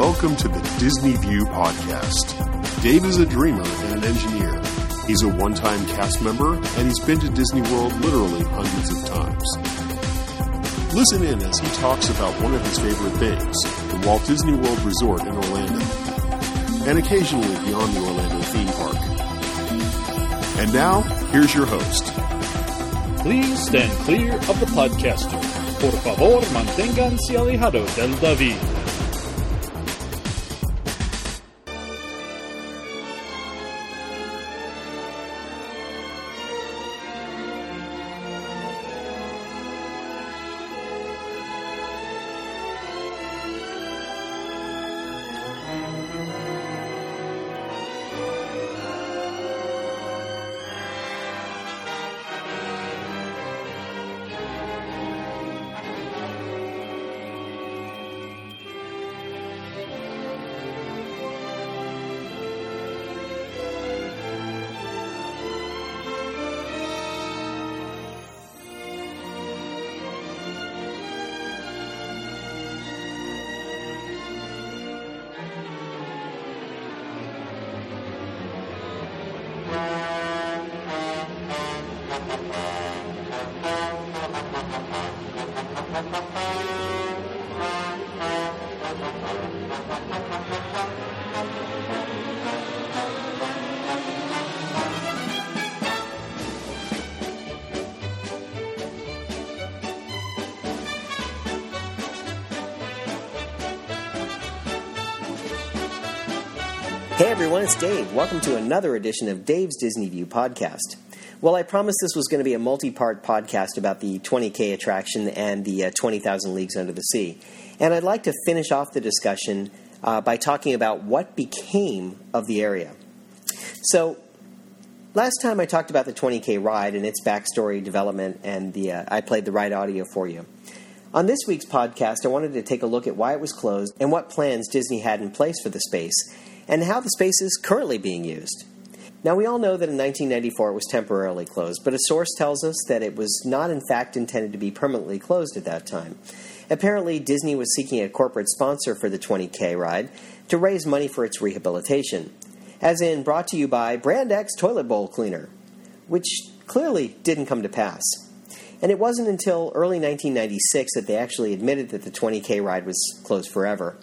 Welcome to the Disney View Podcast. Dave is a dreamer and an engineer. He's a one time cast member, and he's been to Disney World literally hundreds of times. Listen in as he talks about one of his favorite things the Walt Disney World Resort in Orlando, and occasionally beyond the Orlando theme park. And now, here's your host. Please stand clear of the podcaster. Por favor, manténganse alejado del David. Hey everyone, it's Dave. Welcome to another edition of Dave's Disney View podcast. Well, I promised this was going to be a multi part podcast about the 20K attraction and the uh, 20,000 Leagues Under the Sea. And I'd like to finish off the discussion uh, by talking about what became of the area. So, last time I talked about the 20K ride and its backstory, development, and the uh, I played the ride audio for you. On this week's podcast, I wanted to take a look at why it was closed and what plans Disney had in place for the space and how the space is currently being used. Now, we all know that in 1994 it was temporarily closed, but a source tells us that it was not, in fact, intended to be permanently closed at that time. Apparently, Disney was seeking a corporate sponsor for the 20K ride to raise money for its rehabilitation, as in brought to you by Brand X Toilet Bowl Cleaner, which clearly didn't come to pass. And it wasn't until early 1996 that they actually admitted that the 20K ride was closed forever.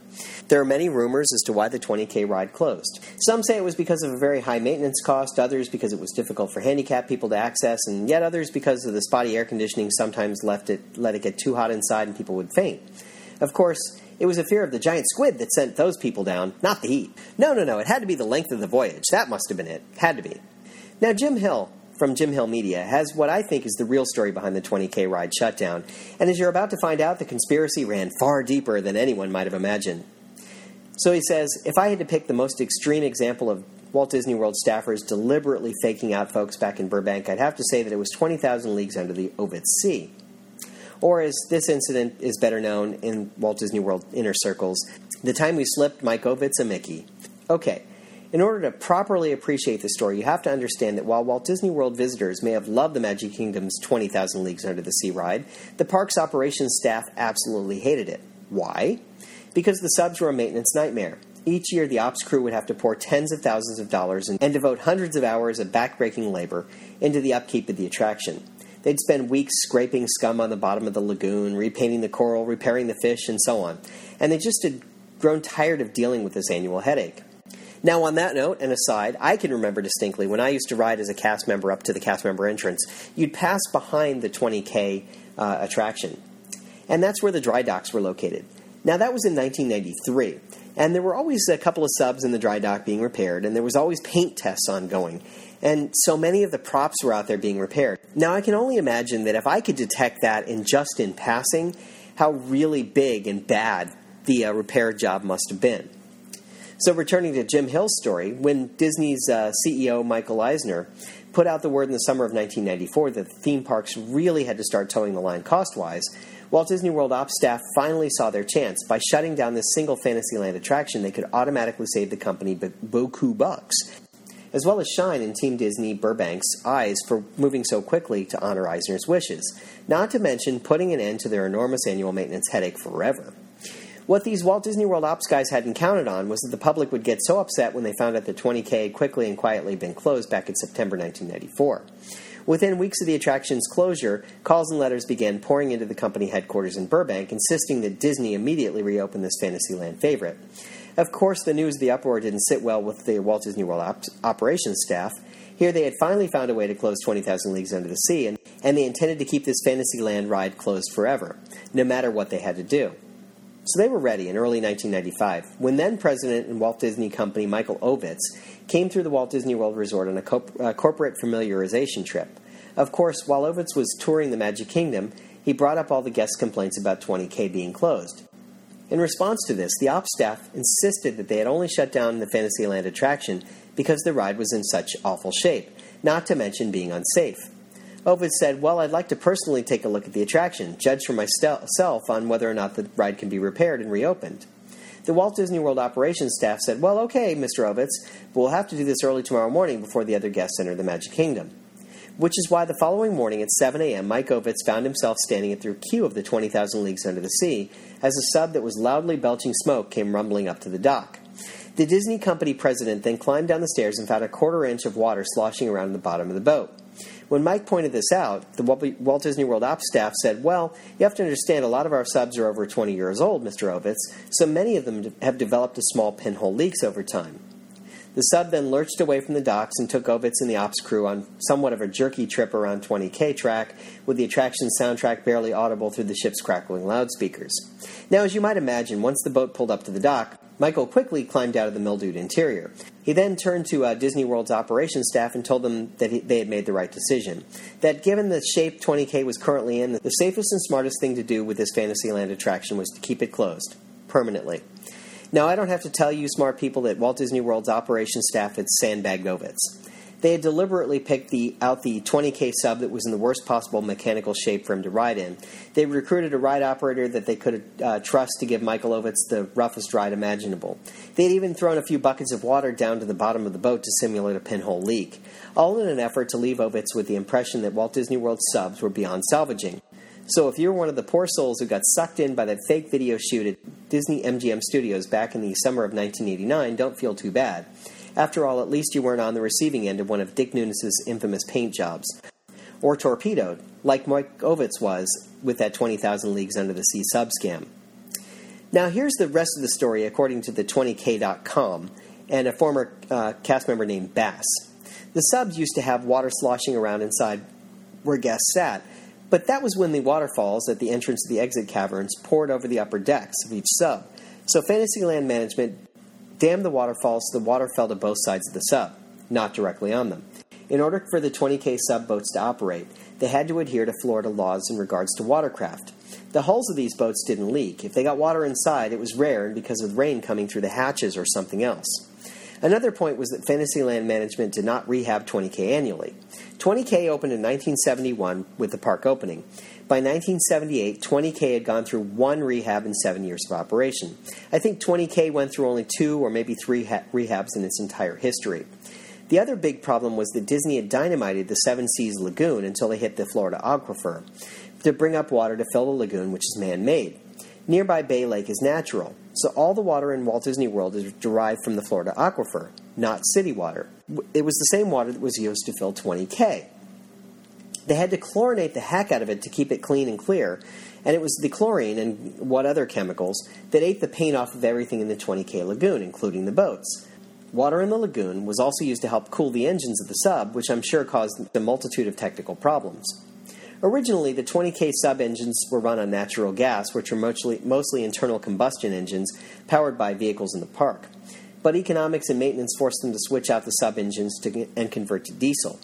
There are many rumors as to why the 20K ride closed. Some say it was because of a very high maintenance cost, others because it was difficult for handicapped people to access, and yet others because of the spotty air conditioning sometimes left it, let it get too hot inside and people would faint. Of course, it was a fear of the giant squid that sent those people down, not the heat. No, no, no, it had to be the length of the voyage. That must have been it. Had to be. Now, Jim Hill, from Jim Hill Media has what I think is the real story behind the 20K ride shutdown. And as you're about to find out, the conspiracy ran far deeper than anyone might have imagined. So he says If I had to pick the most extreme example of Walt Disney World staffers deliberately faking out folks back in Burbank, I'd have to say that it was 20,000 leagues under the Ovitz Sea. Or, as this incident is better known in Walt Disney World inner circles, the time we slipped Mike Ovitz a Mickey. Okay, in order to properly appreciate the story, you have to understand that while Walt Disney World visitors may have loved the Magic Kingdom's 20,000 Leagues Under the Sea ride, the park's operations staff absolutely hated it. Why? Because the subs were a maintenance nightmare. Each year, the ops crew would have to pour tens of thousands of dollars and, devote hundreds of hours of backbreaking labor into the upkeep of the attraction. They'd spend weeks scraping scum on the bottom of the lagoon, repainting the coral, repairing the fish, and so on. And they just had grown tired of dealing with this annual headache. Now, on that note, and aside, I can remember distinctly when I used to ride as a cast member up to the cast member entrance, you'd pass behind the 20K uh, attraction. And that's where the dry docks were located. Now, that was in 1993. And there were always a couple of subs in the dry dock being repaired, and there was always paint tests ongoing. And so many of the props were out there being repaired. Now, I can only imagine that if I could detect that in just in passing, how really big and bad the uh, repair job must have been. So, returning to Jim Hill's story, when Disney's uh, CEO Michael Eisner put out the word in the summer of 1994 that the theme parks really had to start towing the line cost wise, Walt Disney World ops staff finally saw their chance. By shutting down this single Fantasyland attraction, they could automatically save the company beaucoup bucks, as well as shine in Team Disney Burbank's eyes for moving so quickly to honor Eisner's wishes, not to mention putting an end to their enormous annual maintenance headache forever. What these Walt Disney World ops guys hadn't counted on was that the public would get so upset when they found out that 20K had quickly and quietly been closed back in September 1994. Within weeks of the attraction's closure, calls and letters began pouring into the company headquarters in Burbank, insisting that Disney immediately reopen this Fantasyland favorite. Of course, the news of the uproar didn't sit well with the Walt Disney World op- operations staff. Here, they had finally found a way to close 20,000 Leagues Under the Sea, and, and they intended to keep this Fantasyland ride closed forever, no matter what they had to do. So they were ready in early 1995 when then president and Walt Disney Company Michael Ovitz came through the Walt Disney World Resort on a co- uh, corporate familiarization trip. Of course, while Ovitz was touring the Magic Kingdom, he brought up all the guest complaints about 20K being closed. In response to this, the ops staff insisted that they had only shut down the Fantasyland attraction because the ride was in such awful shape, not to mention being unsafe. Ovitz said, Well, I'd like to personally take a look at the attraction, judge for myself on whether or not the ride can be repaired and reopened. The Walt Disney World operations staff said, Well, okay, Mr. Ovitz, but we'll have to do this early tomorrow morning before the other guests enter the Magic Kingdom. Which is why the following morning at 7 a.m., Mike Ovitz found himself standing at the queue of the 20,000 Leagues Under the Sea as a sub that was loudly belching smoke came rumbling up to the dock. The Disney Company president then climbed down the stairs and found a quarter inch of water sloshing around the bottom of the boat. When Mike pointed this out, the Walt Disney World ops staff said, Well, you have to understand a lot of our subs are over 20 years old, Mr. Ovitz, so many of them have developed a small pinhole leaks over time. The sub then lurched away from the docks and took Ovitz and the ops crew on somewhat of a jerky trip around 20K track, with the attraction soundtrack barely audible through the ship's crackling loudspeakers. Now, as you might imagine, once the boat pulled up to the dock, Michael quickly climbed out of the mildewed interior. He then turned to uh, Disney World's operations staff and told them that he, they had made the right decision. That given the shape 20K was currently in, the safest and smartest thing to do with this Fantasyland attraction was to keep it closed permanently. Now, I don't have to tell you, smart people, that Walt Disney World's operations staff had sandbagged Ovitz. They had deliberately picked the, out the 20K sub that was in the worst possible mechanical shape for him to ride in. They recruited a ride operator that they could uh, trust to give Michael Ovitz the roughest ride imaginable. They had even thrown a few buckets of water down to the bottom of the boat to simulate a pinhole leak, all in an effort to leave Ovitz with the impression that Walt Disney World subs were beyond salvaging. So if you're one of the poor souls who got sucked in by that fake video shoot at Disney MGM Studios back in the summer of 1989, don't feel too bad. After all, at least you weren't on the receiving end of one of Dick Nunis's infamous paint jobs. Or torpedoed, like Mike Ovitz was with that 20,000 Leagues Under the Sea sub scam. Now, here's the rest of the story according to the 20k.com and a former uh, cast member named Bass. The subs used to have water sloshing around inside where guests sat, but that was when the waterfalls at the entrance to the exit caverns poured over the upper decks of each sub. So Fantasyland management dammed the waterfalls so the water fell to both sides of the sub, not directly on them. In order for the 20K sub boats to operate, they had to adhere to Florida laws in regards to watercraft. The hulls of these boats didn't leak. If they got water inside, it was rare and because of rain coming through the hatches or something else. Another point was that Fantasyland management did not rehab 20K annually. 20K opened in 1971 with the park opening. By 1978, 20K had gone through one rehab in seven years of operation. I think 20K went through only two or maybe three ha- rehabs in its entire history. The other big problem was that Disney had dynamited the Seven Seas Lagoon until they hit the Florida aquifer to bring up water to fill the lagoon, which is man made. Nearby Bay Lake is natural, so all the water in Walt Disney World is derived from the Florida aquifer, not city water. It was the same water that was used to fill 20K. They had to chlorinate the heck out of it to keep it clean and clear, and it was the chlorine and what other chemicals that ate the paint off of everything in the 20K lagoon, including the boats. Water in the lagoon was also used to help cool the engines of the sub, which I'm sure caused a multitude of technical problems. Originally, the 20K sub engines were run on natural gas, which are mostly, mostly internal combustion engines powered by vehicles in the park. But economics and maintenance forced them to switch out the sub engines to, and convert to diesel.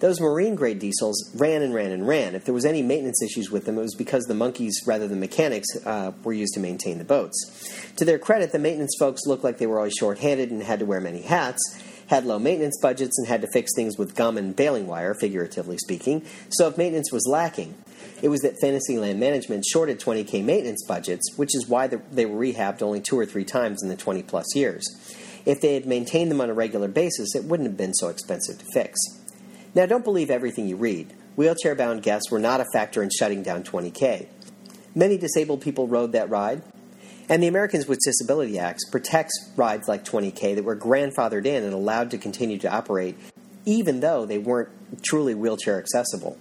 Those marine grade diesels ran and ran and ran. If there was any maintenance issues with them, it was because the monkeys, rather than mechanics, uh, were used to maintain the boats. To their credit, the maintenance folks looked like they were always short-handed and had to wear many hats, had low maintenance budgets, and had to fix things with gum and baling wire, figuratively speaking. So if maintenance was lacking, it was that Fantasyland management shorted 20k maintenance budgets, which is why they were rehabbed only two or three times in the 20 plus years. If they had maintained them on a regular basis, it wouldn't have been so expensive to fix. Now, don't believe everything you read. Wheelchair bound guests were not a factor in shutting down 20K. Many disabled people rode that ride, And the Americans with Disability Act protects rides like 20K that were grandfathered in and allowed to continue to operate, even though they weren't truly wheelchair accessible.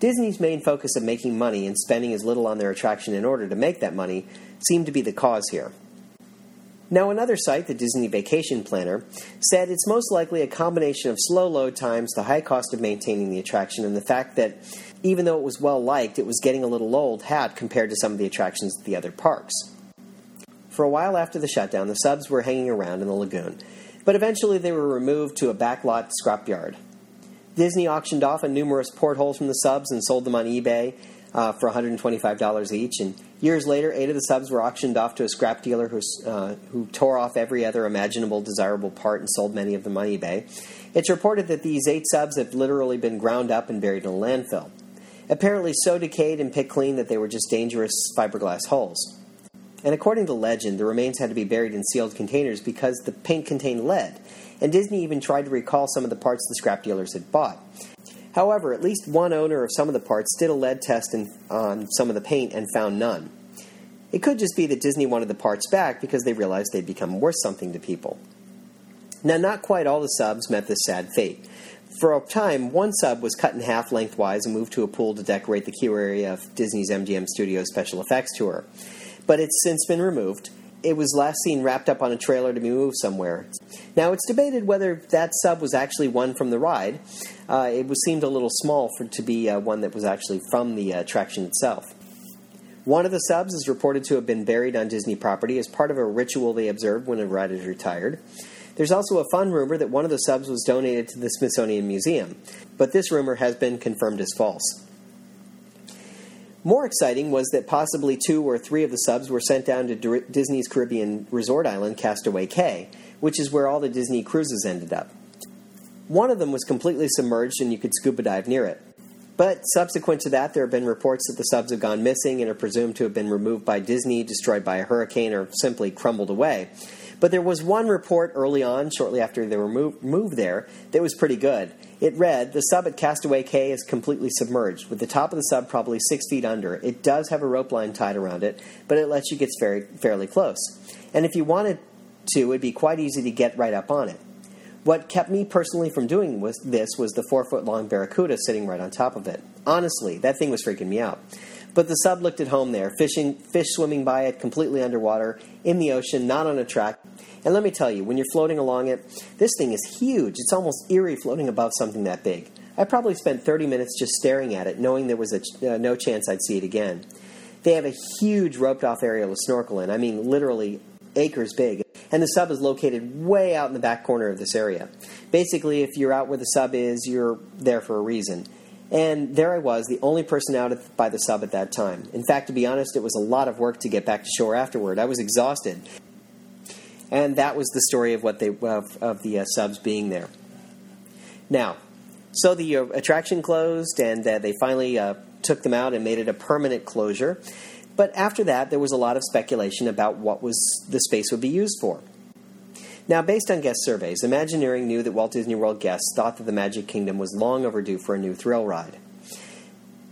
Disney's main focus of making money and spending as little on their attraction in order to make that money seemed to be the cause here. Now, another site, the Disney Vacation Planner, said it's most likely a combination of slow load times, the high cost of maintaining the attraction, and the fact that even though it was well liked, it was getting a little old hat compared to some of the attractions at the other parks. For a while after the shutdown, the subs were hanging around in the lagoon, but eventually they were removed to a backlot scrapyard. Disney auctioned off a numerous portholes from the subs and sold them on eBay uh, for $125 each. And years later, eight of the subs were auctioned off to a scrap dealer who, uh, who tore off every other imaginable desirable part and sold many of them on eBay. It's reported that these eight subs have literally been ground up and buried in a landfill. Apparently, so decayed and picked clean that they were just dangerous fiberglass holes. And according to legend, the remains had to be buried in sealed containers because the paint contained lead, and Disney even tried to recall some of the parts the scrap dealers had bought. However, at least one owner of some of the parts did a lead test in, on some of the paint and found none. It could just be that Disney wanted the parts back because they realized they'd become worth something to people. Now, not quite all the subs met this sad fate. For a time, one sub was cut in half lengthwise and moved to a pool to decorate the queue area of Disney's MGM Studios special effects tour. But it's since been removed, it was last seen wrapped up on a trailer to be moved somewhere. Now, it's debated whether that sub was actually one from the ride. Uh, it was seemed a little small for to be uh, one that was actually from the uh, attraction itself. One of the subs is reported to have been buried on Disney property as part of a ritual they observed when a ride is retired. There's also a fun rumor that one of the subs was donated to the Smithsonian Museum, but this rumor has been confirmed as false. More exciting was that possibly two or three of the subs were sent down to Disney's Caribbean resort island, Castaway Cay, which is where all the Disney cruises ended up. One of them was completely submerged and you could scuba dive near it. But subsequent to that, there have been reports that the subs have gone missing and are presumed to have been removed by Disney, destroyed by a hurricane, or simply crumbled away. But there was one report early on, shortly after they were moved, moved there, that was pretty good. It read The sub at Castaway Cay is completely submerged, with the top of the sub probably six feet under. It does have a rope line tied around it, but it lets you get very, fairly close. And if you wanted to, it'd be quite easy to get right up on it. What kept me personally from doing was, this was the four foot long barracuda sitting right on top of it. Honestly, that thing was freaking me out. But the sub looked at home there, fishing, fish swimming by it, completely underwater, in the ocean, not on a track. And let me tell you, when you're floating along it, this thing is huge. It's almost eerie floating above something that big. I probably spent 30 minutes just staring at it, knowing there was a, uh, no chance I'd see it again. They have a huge roped off area to snorkel in. I mean, literally acres big. And the sub is located way out in the back corner of this area. Basically, if you're out where the sub is, you're there for a reason. And there I was, the only person out by the sub at that time. In fact, to be honest, it was a lot of work to get back to shore afterward. I was exhausted. And that was the story of what they of, of the uh, subs being there. Now, so the uh, attraction closed, and uh, they finally uh, took them out and made it a permanent closure. But after that, there was a lot of speculation about what was the space would be used for. Now, based on guest surveys, Imagineering knew that Walt Disney World guests thought that the Magic Kingdom was long overdue for a new thrill ride.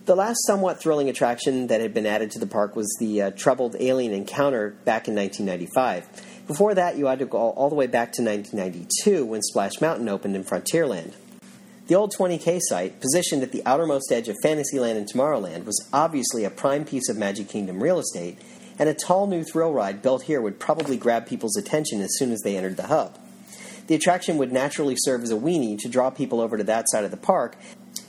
The last somewhat thrilling attraction that had been added to the park was the uh, Troubled Alien Encounter back in 1995. Before that, you had to go all the way back to 1992 when Splash Mountain opened in Frontierland. The old 20K site, positioned at the outermost edge of Fantasyland and Tomorrowland, was obviously a prime piece of Magic Kingdom real estate and a tall new thrill ride built here would probably grab people's attention as soon as they entered the hub. The attraction would naturally serve as a weenie to draw people over to that side of the park,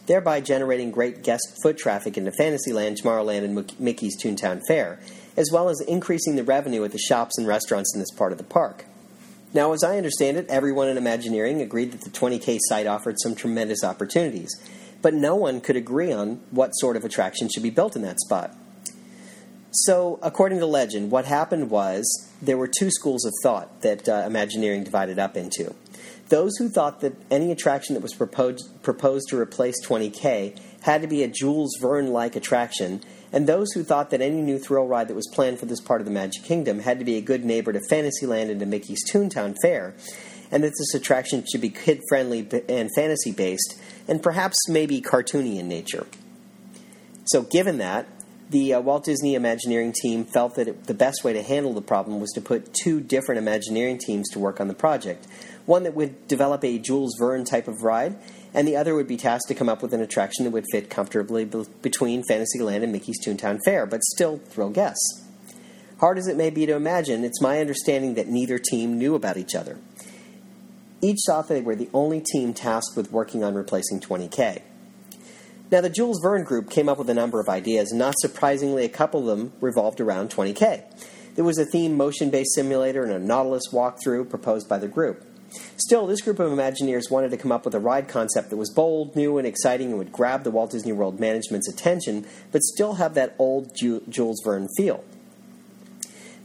thereby generating great guest foot traffic into Fantasyland, Tomorrowland, and Mickey's Toontown Fair, as well as increasing the revenue at the shops and restaurants in this part of the park. Now, as I understand it, everyone in Imagineering agreed that the 20K site offered some tremendous opportunities, but no one could agree on what sort of attraction should be built in that spot. So, according to legend, what happened was there were two schools of thought that uh, Imagineering divided up into. Those who thought that any attraction that was proposed, proposed to replace 20K had to be a Jules Verne like attraction, and those who thought that any new thrill ride that was planned for this part of the Magic Kingdom had to be a good neighbor to Fantasyland and to Mickey's Toontown Fair, and that this attraction should be kid friendly and fantasy based, and perhaps maybe cartoony in nature. So, given that, The uh, Walt Disney Imagineering team felt that it, the best way to handle the problem was to put two different Imagineering teams to work on the project. One that would develop a Jules Verne type of ride, and the other would be tasked to come up with an attraction that would fit comfortably be- between Fantasyland and Mickey's Toontown Fair, but still thrill guests. Hard as it may be to imagine, it's my understanding that neither team knew about each other. Each thought they were the only team tasked with working on replacing 20K. Now, the Jules Verne group came up with a number of ideas, and not surprisingly, a couple of them revolved around 20K. There was a theme motion based simulator and a Nautilus walkthrough proposed by the group. Still, this group of Imagineers wanted to come up with a ride concept that was bold, new, and exciting and would grab the Walt Disney World management's attention, but still have that old Jules Verne feel.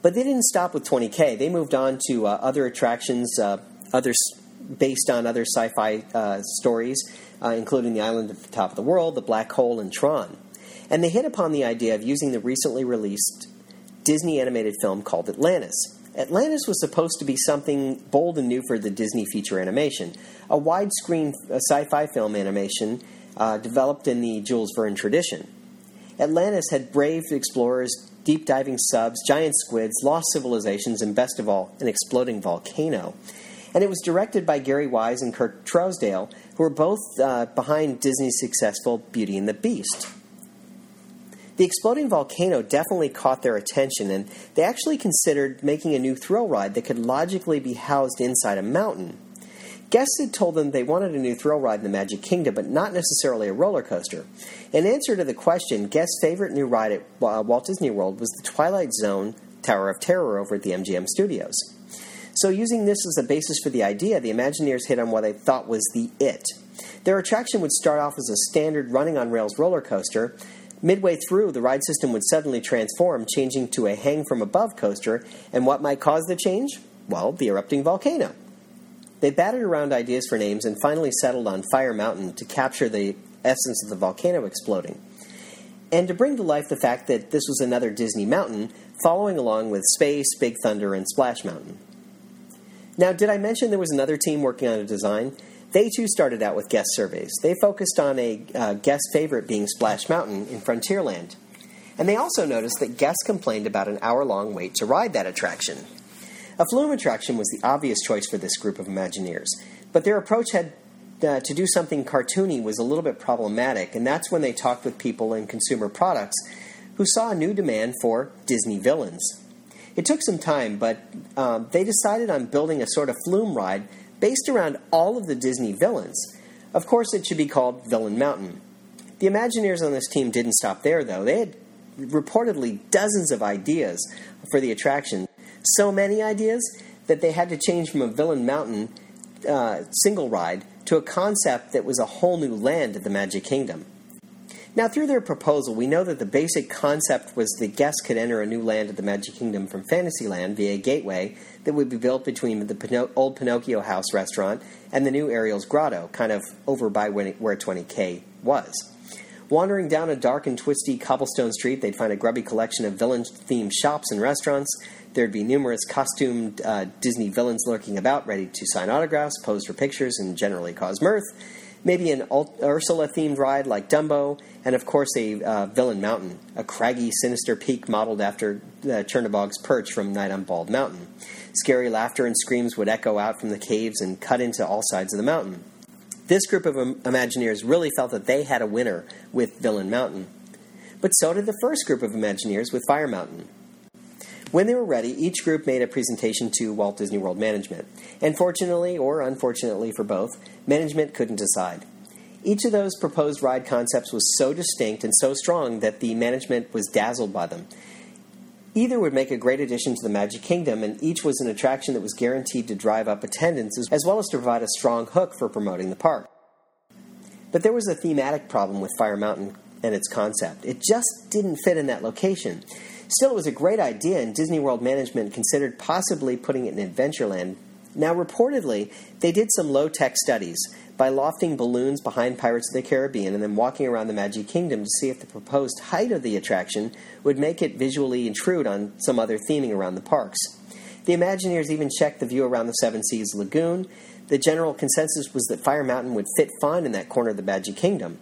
But they didn't stop with 20K. They moved on to uh, other attractions, uh, based on other sci-fi uh, stories, uh, including The Island at the Top of the World, The Black Hole, and Tron. And they hit upon the idea of using the recently released Disney animated film called Atlantis. Atlantis was supposed to be something bold and new for the Disney feature animation, a widescreen uh, sci-fi film animation uh, developed in the Jules Verne tradition. Atlantis had brave explorers, deep diving subs, giant squids, lost civilizations, and best of all, an exploding volcano and it was directed by Gary Wise and Kirk Trousdale, who were both uh, behind Disney's successful Beauty and the Beast. The exploding volcano definitely caught their attention, and they actually considered making a new thrill ride that could logically be housed inside a mountain. Guests had told them they wanted a new thrill ride in the Magic Kingdom, but not necessarily a roller coaster. In answer to the question, guests' favorite new ride at Walt Disney World was the Twilight Zone Tower of Terror over at the MGM Studios. So, using this as a basis for the idea, the Imagineers hit on what they thought was the it. Their attraction would start off as a standard running on rails roller coaster. Midway through, the ride system would suddenly transform, changing to a hang from above coaster. And what might cause the change? Well, the erupting volcano. They batted around ideas for names and finally settled on Fire Mountain to capture the essence of the volcano exploding. And to bring to life the fact that this was another Disney mountain, following along with Space, Big Thunder, and Splash Mountain. Now, did I mention there was another team working on a design? They too started out with guest surveys. They focused on a uh, guest favorite being Splash Mountain in Frontierland. And they also noticed that guests complained about an hour long wait to ride that attraction. A flume attraction was the obvious choice for this group of Imagineers, but their approach had uh, to do something cartoony was a little bit problematic, and that's when they talked with people in consumer products who saw a new demand for Disney villains. It took some time, but um, they decided on building a sort of flume ride based around all of the Disney villains. Of course, it should be called Villain Mountain. The Imagineers on this team didn't stop there, though. They had reportedly dozens of ideas for the attraction. So many ideas that they had to change from a Villain Mountain uh, single ride to a concept that was a whole new land of the Magic Kingdom. Now, through their proposal, we know that the basic concept was the guests could enter a new land of the Magic Kingdom from Fantasyland via a gateway that would be built between the Pino- old Pinocchio House restaurant and the new Ariel's Grotto, kind of over by where 20K was. Wandering down a dark and twisty cobblestone street, they'd find a grubby collection of villain themed shops and restaurants. There'd be numerous costumed uh, Disney villains lurking about, ready to sign autographs, pose for pictures, and generally cause mirth maybe an Ursula themed ride like Dumbo, and of course a uh, villain mountain, a craggy, sinister peak modeled after uh, Chernabog's perch from Night on Bald Mountain. Scary laughter and screams would echo out from the caves and cut into all sides of the mountain. This group of Imagineers really felt that they had a winner with Villain Mountain. But so did the first group of Imagineers with Fire Mountain. When they were ready, each group made a presentation to Walt Disney World management. And fortunately, or unfortunately for both, management couldn't decide. Each of those proposed ride concepts was so distinct and so strong that the management was dazzled by them. Either would make a great addition to the Magic Kingdom, and each was an attraction that was guaranteed to drive up attendance as well as to provide a strong hook for promoting the park. But there was a thematic problem with Fire Mountain and its concept. It just didn't fit in that location. Still, it was a great idea, and Disney World management considered possibly putting it in Adventureland. Now, reportedly, they did some low tech studies by lofting balloons behind Pirates of the Caribbean and then walking around the Magic Kingdom to see if the proposed height of the attraction would make it visually intrude on some other theming around the parks. The Imagineers even checked the view around the Seven Seas Lagoon. The general consensus was that Fire Mountain would fit fine in that corner of the Magic Kingdom.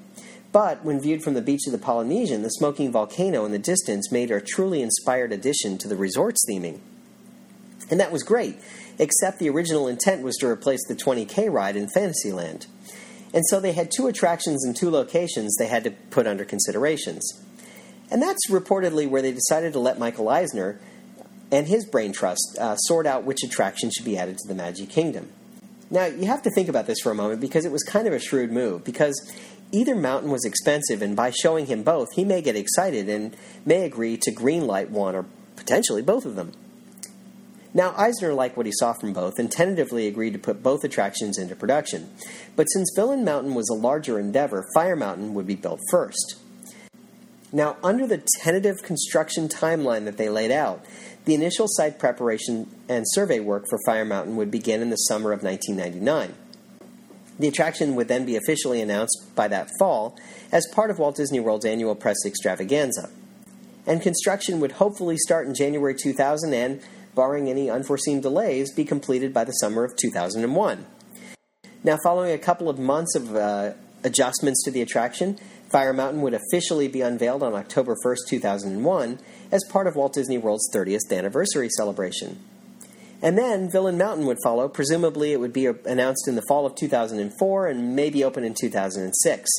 But when viewed from the beach of the Polynesian, the smoking volcano in the distance made a truly inspired addition to the resort's theming. And that was great, except the original intent was to replace the 20K ride in Fantasyland. And so they had two attractions in two locations they had to put under considerations. And that's reportedly where they decided to let Michael Eisner and his brain trust uh, sort out which attraction should be added to the Magic Kingdom. Now, you have to think about this for a moment because it was kind of a shrewd move. Because either mountain was expensive, and by showing him both, he may get excited and may agree to greenlight one or potentially both of them. Now, Eisner liked what he saw from both and tentatively agreed to put both attractions into production. But since Villain Mountain was a larger endeavor, Fire Mountain would be built first. Now, under the tentative construction timeline that they laid out, the initial site preparation and survey work for Fire Mountain would begin in the summer of 1999. The attraction would then be officially announced by that fall as part of Walt Disney World's annual press extravaganza. And construction would hopefully start in January 2000 and, barring any unforeseen delays, be completed by the summer of 2001. Now, following a couple of months of uh, adjustments to the attraction, Fire Mountain would officially be unveiled on October 1st, 2001, as part of Walt Disney World's 30th anniversary celebration. And then Villain Mountain would follow. Presumably, it would be uh, announced in the fall of 2004 and maybe open in 2006,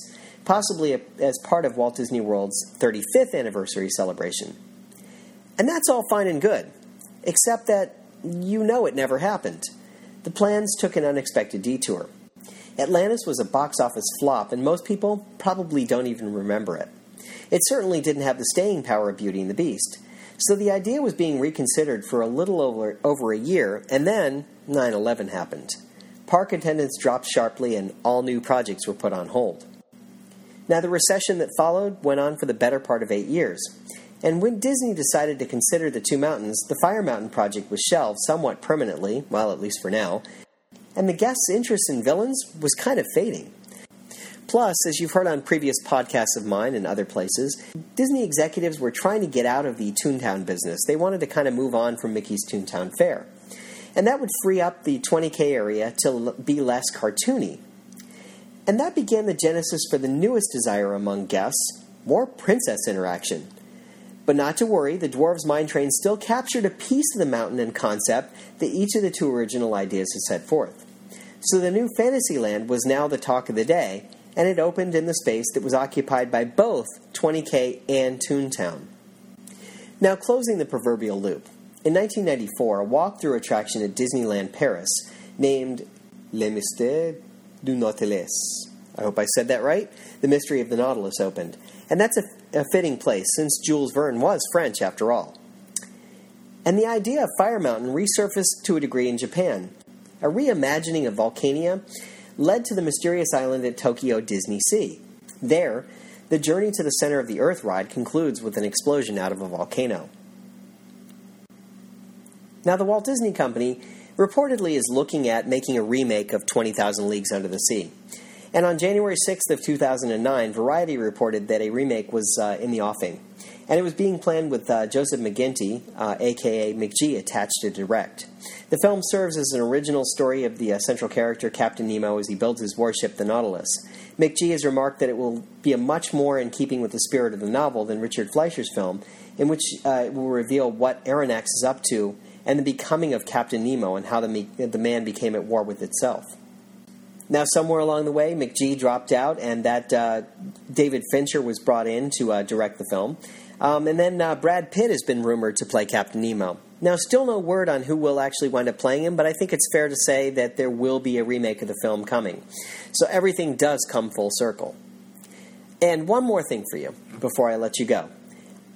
possibly as part of Walt Disney World's 35th anniversary celebration. And that's all fine and good, except that you know it never happened. The plans took an unexpected detour. Atlantis was a box office flop, and most people probably don't even remember it. It certainly didn't have the staying power of Beauty and the Beast. So the idea was being reconsidered for a little over, over a year, and then 9 11 happened. Park attendance dropped sharply, and all new projects were put on hold. Now, the recession that followed went on for the better part of eight years. And when Disney decided to consider the two mountains, the Fire Mountain project was shelved somewhat permanently, well, at least for now, and the guests' interest in villains was kind of fading. Plus, as you've heard on previous podcasts of mine and other places, Disney executives were trying to get out of the Toontown business. They wanted to kind of move on from Mickey's Toontown Fair. And that would free up the 20K area to be less cartoony. And that began the genesis for the newest desire among guests more princess interaction. But not to worry, the Dwarves Mine Train still captured a piece of the mountain and concept that each of the two original ideas had set forth. So the new Fantasyland was now the talk of the day, and it opened in the space that was occupied by both 20K and Toontown. Now, closing the proverbial loop. In 1994, a walk-through attraction at Disneyland Paris named Le Mystère du Nautilus. I hope I said that right. The Mystery of the Nautilus opened. And that's a, a fitting place since Jules Verne was French after all. And the idea of Fire Mountain resurfaced to a degree in Japan, a reimagining of Volcania led to the mysterious island at Tokyo Disney Sea. There, the journey to the center of the Earth ride concludes with an explosion out of a volcano. Now, the Walt Disney Company reportedly is looking at making a remake of 20,000 Leagues Under the Sea. And on January 6th of 2009, Variety reported that a remake was uh, in the offing and it was being planned with uh, Joseph McGinty, uh, aka McG, attached to direct. The film serves as an original story of the uh, central character, Captain Nemo, as he builds his warship, the Nautilus. McG has remarked that it will be a much more in keeping with the spirit of the novel than Richard Fleischer's film, in which uh, it will reveal what Aronnax is up to and the becoming of Captain Nemo and how the, me- the man became at war with itself. Now, somewhere along the way, McG dropped out, and that uh, David Fincher was brought in to uh, direct the film. Um, and then uh, Brad Pitt has been rumored to play Captain Nemo. Now, still no word on who will actually wind up playing him, but I think it's fair to say that there will be a remake of the film coming. So everything does come full circle. And one more thing for you before I let you go.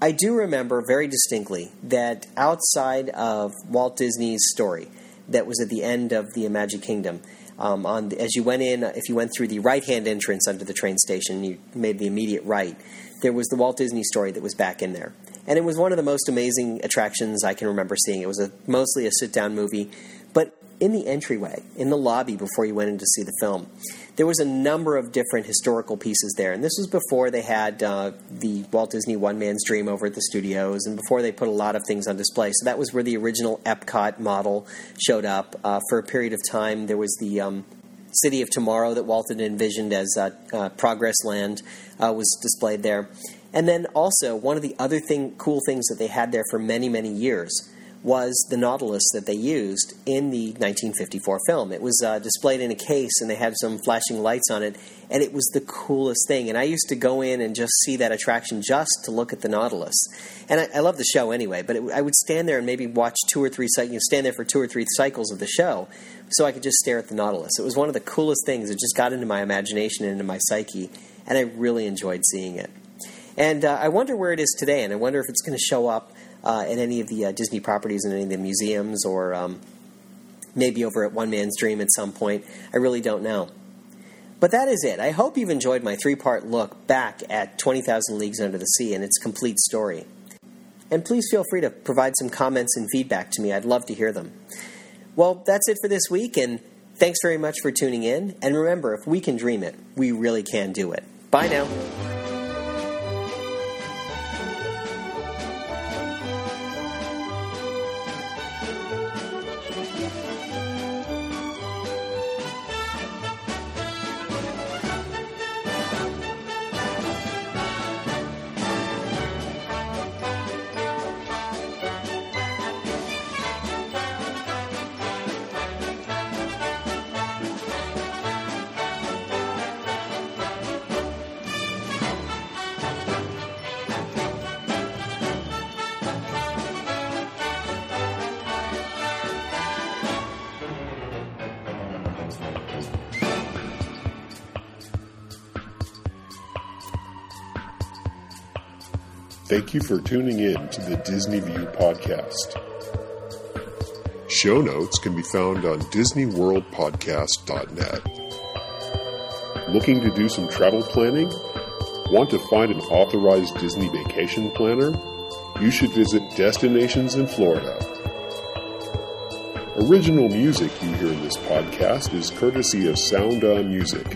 I do remember very distinctly that outside of Walt Disney's story, that was at the end of the Magic Kingdom, um, on as you went in, if you went through the right hand entrance under the train station, you made the immediate right there was the Walt Disney story that was back in there. And it was one of the most amazing attractions I can remember seeing. It was a, mostly a sit down movie. But in the entryway, in the lobby before you went in to see the film, there was a number of different historical pieces there. And this was before they had uh, the Walt Disney One Man's Dream over at the studios and before they put a lot of things on display. So that was where the original Epcot model showed up. Uh, for a period of time, there was the. Um, City of Tomorrow that Walt had envisioned as uh, uh, Progress Land uh, was displayed there. And then also, one of the other thing, cool things that they had there for many, many years was the Nautilus that they used in the 1954 film. It was uh, displayed in a case and they had some flashing lights on it, and it was the coolest thing. And I used to go in and just see that attraction just to look at the Nautilus. And I, I love the show anyway, but it, I would stand there and maybe watch two or three cycles, you know, stand there for two or three cycles of the show so I could just stare at the Nautilus. It was one of the coolest things. It just got into my imagination and into my psyche, and I really enjoyed seeing it. And uh, I wonder where it is today, and I wonder if it's going to show up uh, at any of the uh, Disney properties in any of the museums or um, maybe over at One Man's Dream at some point. I really don't know. But that is it. I hope you've enjoyed my three part look back at 20,000 Leagues Under the Sea and its complete story. And please feel free to provide some comments and feedback to me. I'd love to hear them. Well, that's it for this week, and thanks very much for tuning in. And remember, if we can dream it, we really can do it. Bye now. Thank you for tuning in to the Disney View podcast. Show notes can be found on DisneyWorldPodcast.net. Looking to do some travel planning? Want to find an authorized Disney vacation planner? You should visit Destinations in Florida. Original music you hear in this podcast is courtesy of Sound On Music.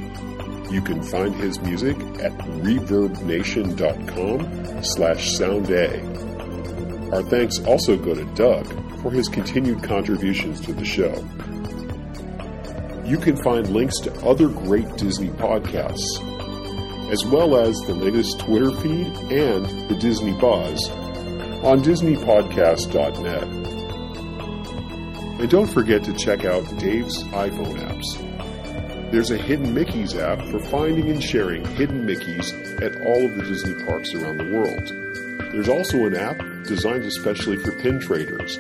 You can find his music at reverbnation.com slash sounda. Our thanks also go to Doug for his continued contributions to the show. You can find links to other great Disney podcasts, as well as the latest Twitter feed and the Disney Buzz on DisneyPodcast.net. And don't forget to check out Dave's iPhone apps. There's a Hidden Mickeys app for finding and sharing hidden Mickeys at all of the Disney parks around the world. There's also an app designed especially for pin traders.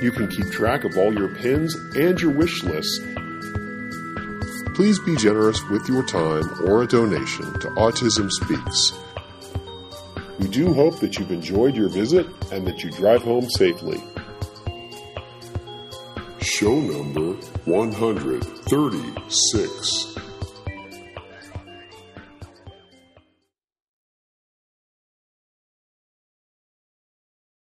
You can keep track of all your pins and your wish lists. Please be generous with your time or a donation to Autism Speaks. We do hope that you've enjoyed your visit and that you drive home safely. Show number 136.